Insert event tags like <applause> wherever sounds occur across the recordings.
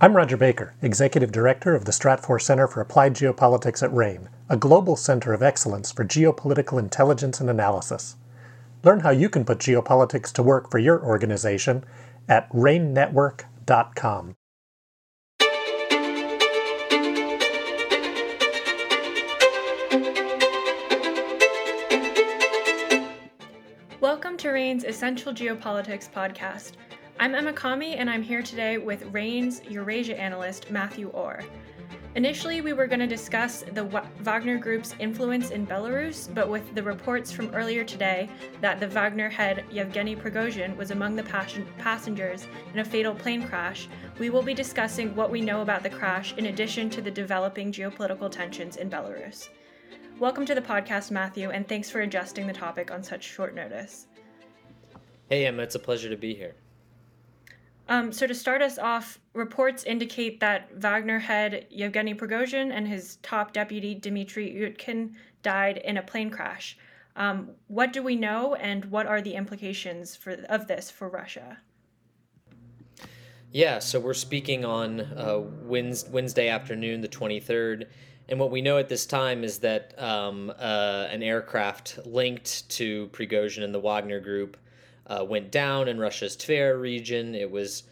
I'm Roger Baker, Executive Director of the Stratfor Center for Applied Geopolitics at RANE, a global center of excellence for geopolitical intelligence and analysis. Learn how you can put geopolitics to work for your organization at ranenetwork.com. Welcome to RANE's Essential Geopolitics podcast. I'm Emma Kami, and I'm here today with RANE's Eurasia analyst, Matthew Orr. Initially, we were going to discuss the Wagner Group's influence in Belarus, but with the reports from earlier today that the Wagner head Yevgeny Prigozhin was among the pas- passengers in a fatal plane crash, we will be discussing what we know about the crash in addition to the developing geopolitical tensions in Belarus. Welcome to the podcast, Matthew, and thanks for adjusting the topic on such short notice. Hey, Emma, it's a pleasure to be here. Um, so to start us off, reports indicate that Wagner head Yevgeny Prigozhin and his top deputy Dmitry Utkin died in a plane crash. Um, what do we know, and what are the implications for of this for Russia? Yeah, so we're speaking on uh, Wednesday afternoon, the 23rd. And what we know at this time is that um, uh, an aircraft linked to Prigozhin and the Wagner Group uh, went down in Russia's Tver region. It was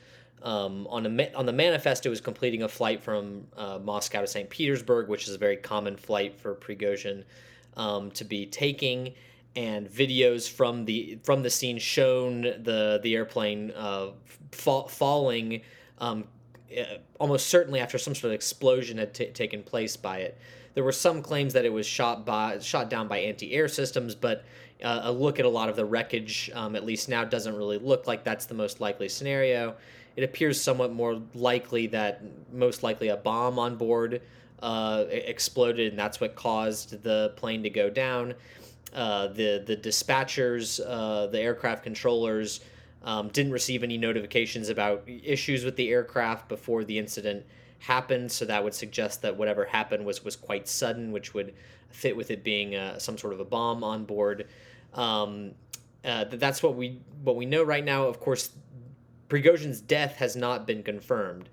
um, on, a, on the manifest, it was completing a flight from uh, Moscow to St. Petersburg, which is a very common flight for Prigozhin um, to be taking. And videos from the from the scene shown the the airplane uh, fa- falling um, uh, almost certainly after some sort of explosion had t- taken place by it. There were some claims that it was shot by shot down by anti-air systems, but uh, a look at a lot of the wreckage, um, at least now, doesn't really look like that's the most likely scenario. It appears somewhat more likely that most likely a bomb on board uh, exploded, and that's what caused the plane to go down. Uh, the the dispatchers, uh, the aircraft controllers, um, didn't receive any notifications about issues with the aircraft before the incident happened. So that would suggest that whatever happened was was quite sudden, which would fit with it being uh, some sort of a bomb on board. Um, uh, that's what we what we know right now. Of course, Prigozhin's death has not been confirmed.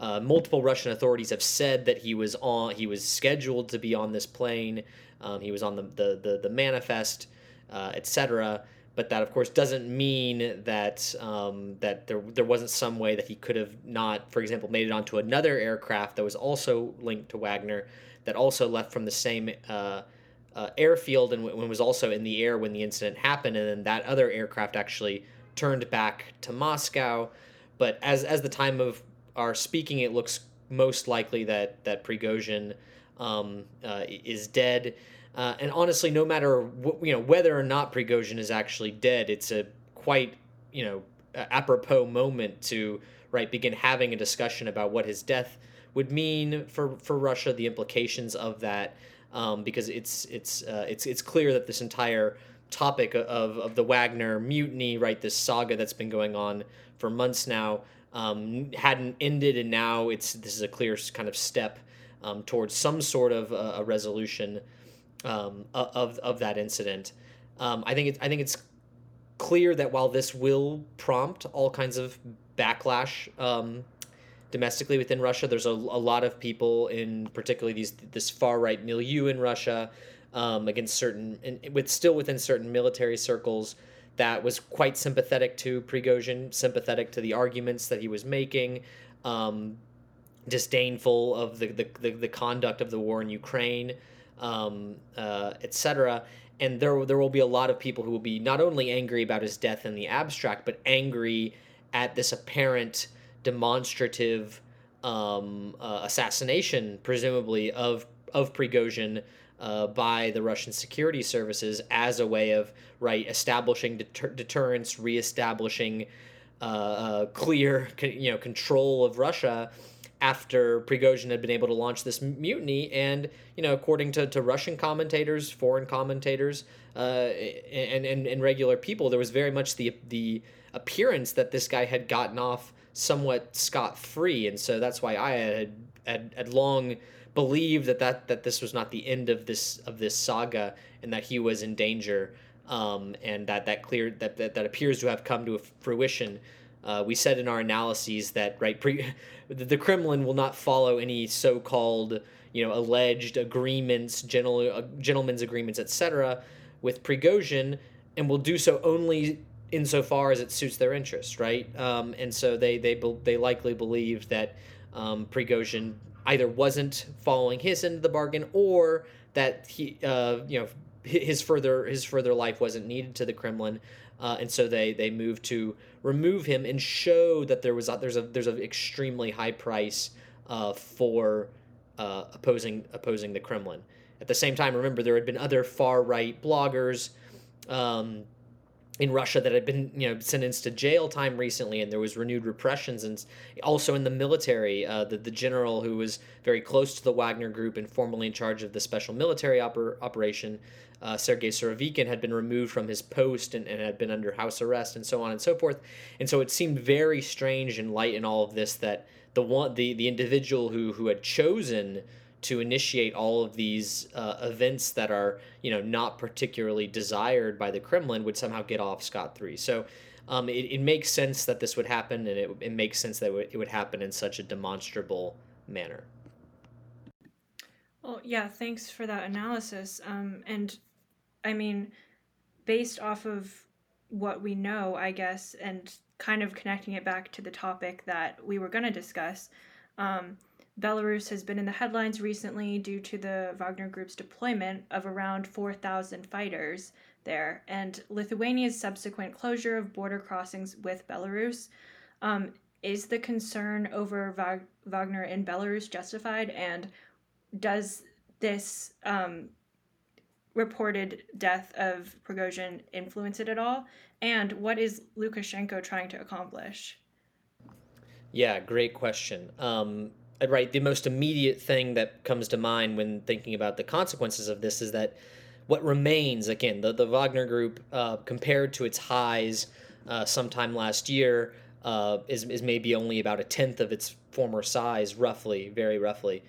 Uh, multiple Russian authorities have said that he was on he was scheduled to be on this plane. Um, he was on the the the, the manifest, uh, etc. But that, of course, doesn't mean that um, that there there wasn't some way that he could have not, for example, made it onto another aircraft that was also linked to Wagner, that also left from the same uh, uh, airfield and w- was also in the air when the incident happened, and then that other aircraft actually turned back to Moscow. But as as the time of our speaking, it looks most likely that that Prigozhin um, uh, is dead. Uh, and honestly, no matter wh- you know whether or not Prigozhin is actually dead, it's a quite you know apropos moment to right begin having a discussion about what his death would mean for for Russia, the implications of that um, because it's it's uh, it's it's clear that this entire topic of of the Wagner mutiny, right, this saga that's been going on for months now, um, hadn't ended, and now it's this is a clear kind of step um, towards some sort of a, a resolution um, of of that incident. Um, I think it's I think it's clear that while this will prompt all kinds of backlash um, domestically within Russia. There's a, a lot of people in particularly these this far right milieu in Russia um, against certain and with still within certain military circles that was quite sympathetic to Prigozhin, sympathetic to the arguments that he was making, um, disdainful of the, the, the, the, conduct of the war in Ukraine, um, uh, etc. And there, there will be a lot of people who will be not only angry about his death in the abstract, but angry at this apparent demonstrative um, uh, assassination, presumably of of Prigozhin uh, by the Russian security services as a way of right establishing deter- deterrence, reestablishing uh, uh clear you know control of Russia after Prigozhin had been able to launch this mutiny. And you know, according to, to Russian commentators, foreign commentators, uh, and, and and regular people, there was very much the the appearance that this guy had gotten off somewhat scot free, and so that's why I had, had had long believed that, that that this was not the end of this of this saga, and that he was in danger, um, and that that clear that, that that appears to have come to fruition. Uh, we said in our analyses that right pre- <laughs> the Kremlin will not follow any so-called you know alleged agreements, general, uh, gentlemen's agreements, etc. with Prigozhin, and will do so only insofar as it suits their interests, right? Um, and so they they they likely believe that um, Prigozhin either wasn't following his end of the bargain or that he uh, you know his further his further life wasn't needed to the Kremlin, uh, and so they they moved to remove him and show that there was a, there's a there's an extremely high price uh, for uh, opposing opposing the Kremlin. At the same time, remember there had been other far right bloggers. Um, in Russia that had been you know sentenced to jail time recently, and there was renewed repressions, and also in the military, uh, the the general who was very close to the Wagner Group and formerly in charge of the special military oper- operation, uh, Sergei Surovikin, had been removed from his post and, and had been under house arrest, and so on and so forth. And so it seemed very strange in light in all of this that the one the the individual who who had chosen to initiate all of these uh, events that are you know not particularly desired by the Kremlin would somehow get off scot free. So um, it, it makes sense that this would happen, and it, it makes sense that it would happen in such a demonstrable manner. Well, yeah, thanks for that analysis. Um, and I mean, based off of what we know, I guess, and kind of connecting it back to the topic that we were going to discuss. Um, Belarus has been in the headlines recently due to the Wagner Group's deployment of around 4,000 fighters there and Lithuania's subsequent closure of border crossings with Belarus. Um, is the concern over Wagner in Belarus justified? And does this um, reported death of Prigozhin influence it at all? And what is Lukashenko trying to accomplish? Yeah, great question. Um, right, the most immediate thing that comes to mind when thinking about the consequences of this is that what remains, again, the, the Wagner Group, uh, compared to its highs uh, sometime last year, uh, is, is maybe only about a tenth of its former size, roughly, very roughly.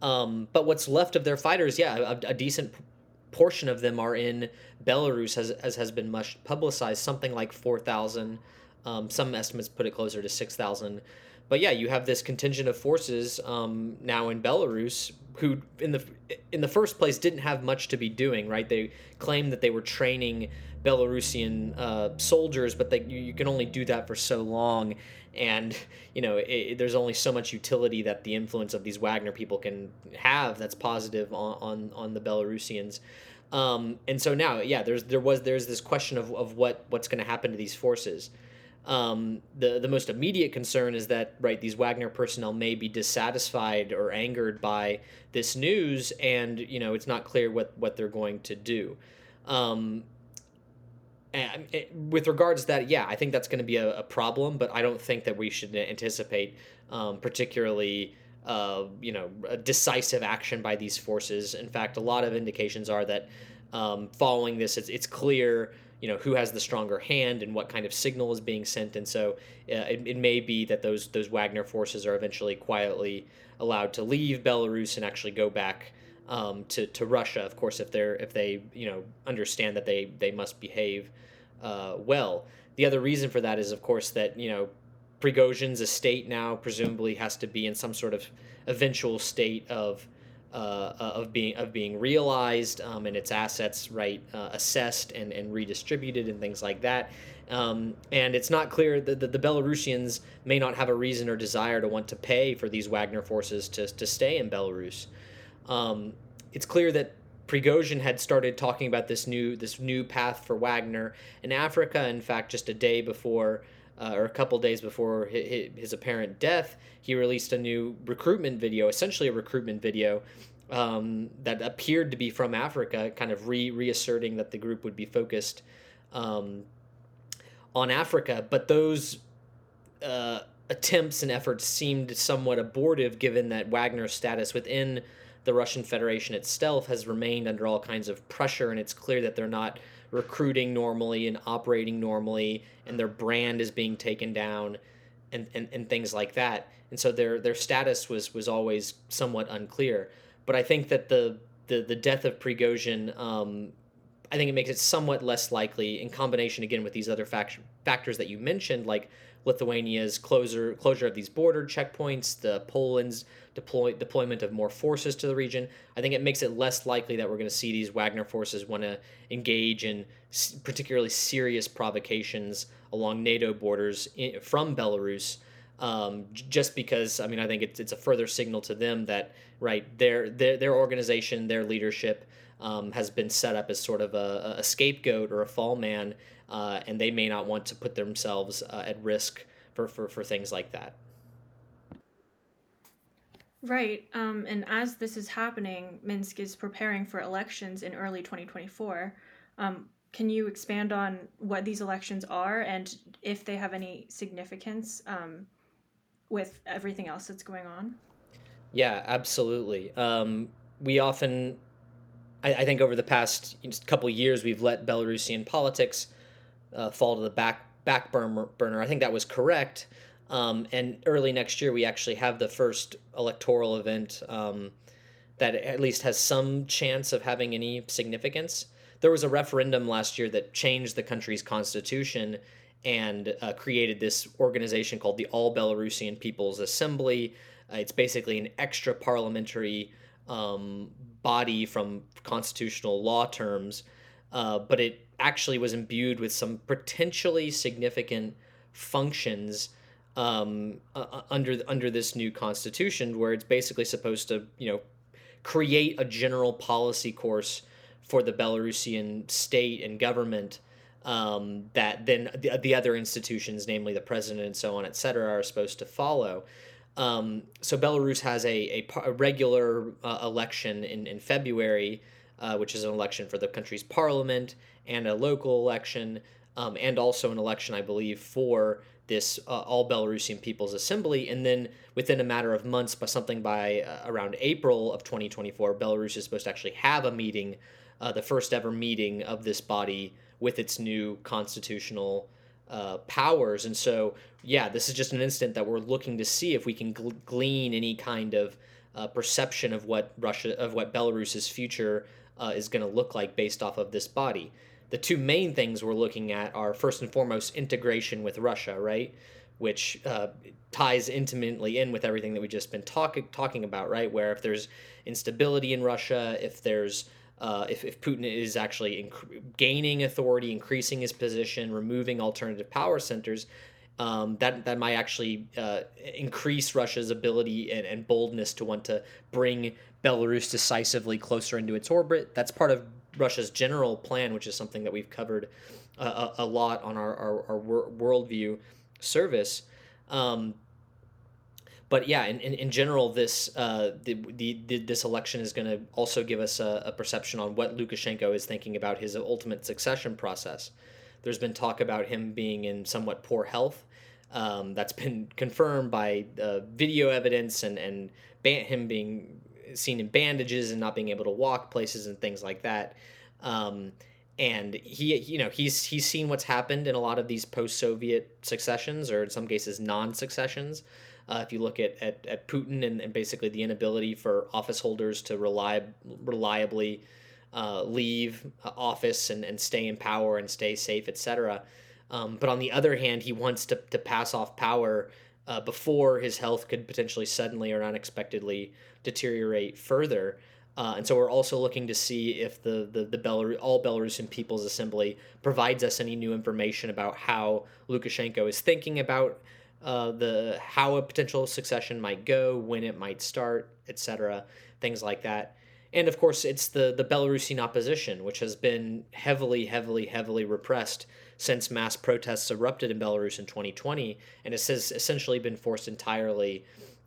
Um, but what's left of their fighters, yeah, a, a, decent portion of them are in Belarus, as, as has been much publicized, something like 4,000. Um, some estimates put it closer to 6,000 but yeah, you have this contingent of forces um, now in Belarus who, in the in the first place, didn't have much to be doing. Right? They claimed that they were training Belarusian uh, soldiers, but you, you, can only do that for so long, and you know it, there's only so much utility that the influence of these Wagner people can have that's positive on on, on the Belarusians. Um, and so now, yeah, there's there was there's this question of, of what what's going to happen to these forces. Um, the the most immediate concern is that right these Wagner personnel may be dissatisfied or angered by this news, and you know it's not clear what what they're going to do. Um, and it, with regards to that, yeah, I think that's going to be a, a, problem, but I don't think that we should anticipate um, particularly. Uh, you know, decisive action by these forces. In fact, a lot of indications are that um, following this, it's, it's clear you know who has the stronger hand and what kind of signal is being sent. And so uh, it, it may be that those those Wagner forces are eventually quietly allowed to leave Belarus and actually go back um, to, to Russia of course if they're if they you know understand that they they must behave uh, well. The other reason for that is of course that you know Prigozhin's estate now presumably has to be in some sort of eventual state of uh, uh, of being of being realized um, and its assets right uh, assessed and, and redistributed and things like that. Um, and it's not clear that the, the, Belarusians may not have a reason or desire to want to pay for these Wagner forces to, to stay in Belarus. Um, it's clear that Prigozhin had started talking about this new this new path for Wagner in Africa. In fact, just a day before uh, or a couple days before his, his, apparent death, he released a new recruitment video, essentially a recruitment video um, that appeared to be from Africa, kind of re reasserting that the group would be focused um, on Africa. But those uh, attempts and efforts seemed somewhat abortive, given that Wagner's status within the Russian Federation itself has remained under all kinds of pressure, and it's clear that they're not recruiting normally and operating normally, and their brand is being taken down, and, and, and things like that. And so their their status was was always somewhat unclear. But I think that the the, the death of Prigozhin, um, I think it makes it somewhat less likely, in combination again with these other fact- factors that you mentioned, like Lithuania's closure closure of these border checkpoints, the Poland's deploy, deployment of more forces to the region. I think it makes it less likely that we're going to see these Wagner forces want to engage in particularly serious provocations along NATO borders in, from Belarus. Um, just because I mean I think it's, it's a further signal to them that right their their, their organization their leadership um, has been set up as sort of a, a scapegoat or a fall man uh, and they may not want to put themselves uh, at risk for, for, for things like that. Right. Um, and as this is happening, Minsk is preparing for elections in early 2024. Um, can you expand on what these elections are and if they have any significance um, with everything else that's going on? Yeah, absolutely. Um, we often, I, I, think, over the past couple years, we've let Belarusian politics uh, fall to the back back burner. I think that was correct. Um, and early next year, we actually have the first electoral event um, that at least has some chance of having any significance. There was a referendum last year that changed the country's constitution and uh, created this organization called the All Belarusian People's Assembly. Uh, it's basically an extra parliamentary um, body from constitutional law terms, uh, but it actually was imbued with some potentially significant functions um, uh, under under this new constitution, where it's basically supposed to you know create a general policy course for the Belarusian state and government um, that then the, the other institutions, namely the president and so on, et cetera, are supposed to follow. Um, so Belarus has a, a, a regular uh, election in, in February, uh, which is an election for the country's parliament and a local election, um, and also an election, I believe, for this uh, All Belarusian People's Assembly. And then within a matter of months, by something by uh, around April of 2024, Belarus is supposed to actually have a meeting, uh, the first ever meeting of this body with its new constitutional uh, powers. And so, yeah, this is just an instant that we're looking to see if we can glean any kind of uh, perception of what Russia, of what Belarus's future uh, is going to look like based off of this body the two main things we're looking at are first and foremost integration with Russia, right? Which uh, ties intimately in with everything that we've just been talking talking about, right? Where if there's instability in Russia, if there's uh, if, if Putin is actually inc- gaining authority, increasing his position, removing alternative power centers, um, that that might actually uh, increase Russia's ability and, and boldness to want to bring Belarus decisively closer into its orbit. That's part of Russia's general plan, which is something that we've covered a, a, lot on our, our, our worldview service. Um, but yeah, in, in, in general, this uh, the, the, this election is going to also give us a, a, perception on what Lukashenko is thinking about his ultimate succession process. There's been talk about him being in somewhat poor health. Um, that's been confirmed by uh, video evidence and and ban- him being seen in bandages and not being able to walk places and things like that. Um, and he, you know, he's he's seen what's happened in a lot of these post-Soviet successions, or in some cases non-successions. Uh, if you look at, at, at Putin and, and basically the inability for office holders to rely, reliably uh, leave office and, and stay in power and stay safe, etc. Um, but on the other hand, he wants to, to pass off power uh, before his health could potentially suddenly or unexpectedly deteriorate further. Uh, and so we're also looking to see if the the, the Belarus, all Belarusian People's Assembly provides us any new information about how Lukashenko is thinking about uh, the how a potential succession might go, when it might start, etc., things like that. And of course, it's the the Belarusian opposition, which has been heavily, heavily, heavily repressed since mass protests erupted in Belarus in 2020, and it has essentially been forced entirely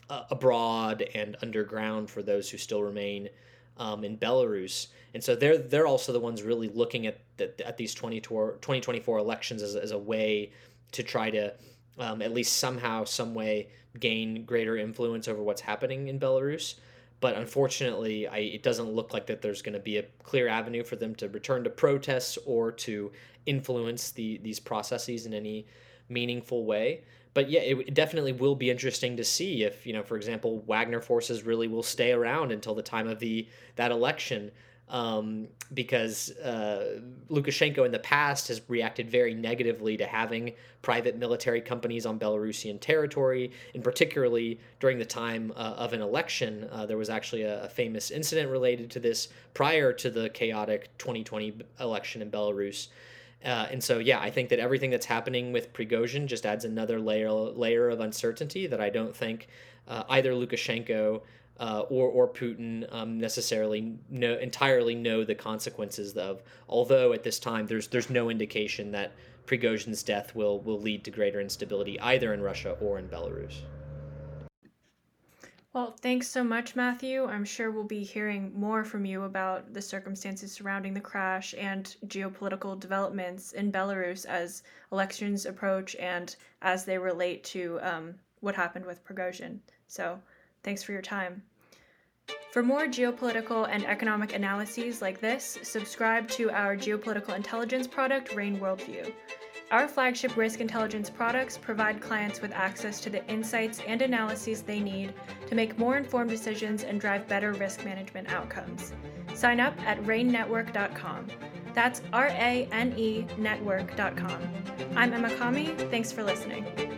uh, abroad and underground for those who still remain um, in Belarus. And so they're they're also the ones really looking at the, at these 2024 elections as, as a way to try to um, at least somehow, some way, gain greater influence over what's happening in Belarus. But unfortunately, I, it doesn't look like that there's going to be a clear avenue for them to return to protests or to influence the these processes in any meaningful way but yeah, it definitely will be interesting to see if you know, for example, Wagner forces really will stay around until the time of the that election. Um, because uh, Lukashenko in the past has reacted very negatively to having private military companies on Belarusian territory, and particularly during the time uh, of an election. Uh, there was actually a, a, famous incident related to this prior to the chaotic 2020 election in Belarus. Uh, and so, yeah, I think that everything that's happening with Prigozhin just adds another layer layer of uncertainty that I don't think uh, either Lukashenko uh, or or Putin um, necessarily know entirely know the consequences of. Although at this time there's there's no indication that Prigozhin's death will will lead to greater instability either in Russia or in Belarus. Well, thanks so much, Matthew. I'm sure we'll be hearing more from you about the circumstances surrounding the crash and geopolitical developments in Belarus as elections approach and as they relate to um, what happened with Prigozhin. So, Thanks for your time. For more geopolitical and economic analyses like this, subscribe to our geopolitical intelligence product, RANE Worldview. Our flagship risk intelligence products provide clients with access to the insights and analyses they need to make more informed decisions and drive better risk management outcomes. Sign up at ranenetwork.com. That's R A N E network.com. I'm Emma Kami. Thanks for listening.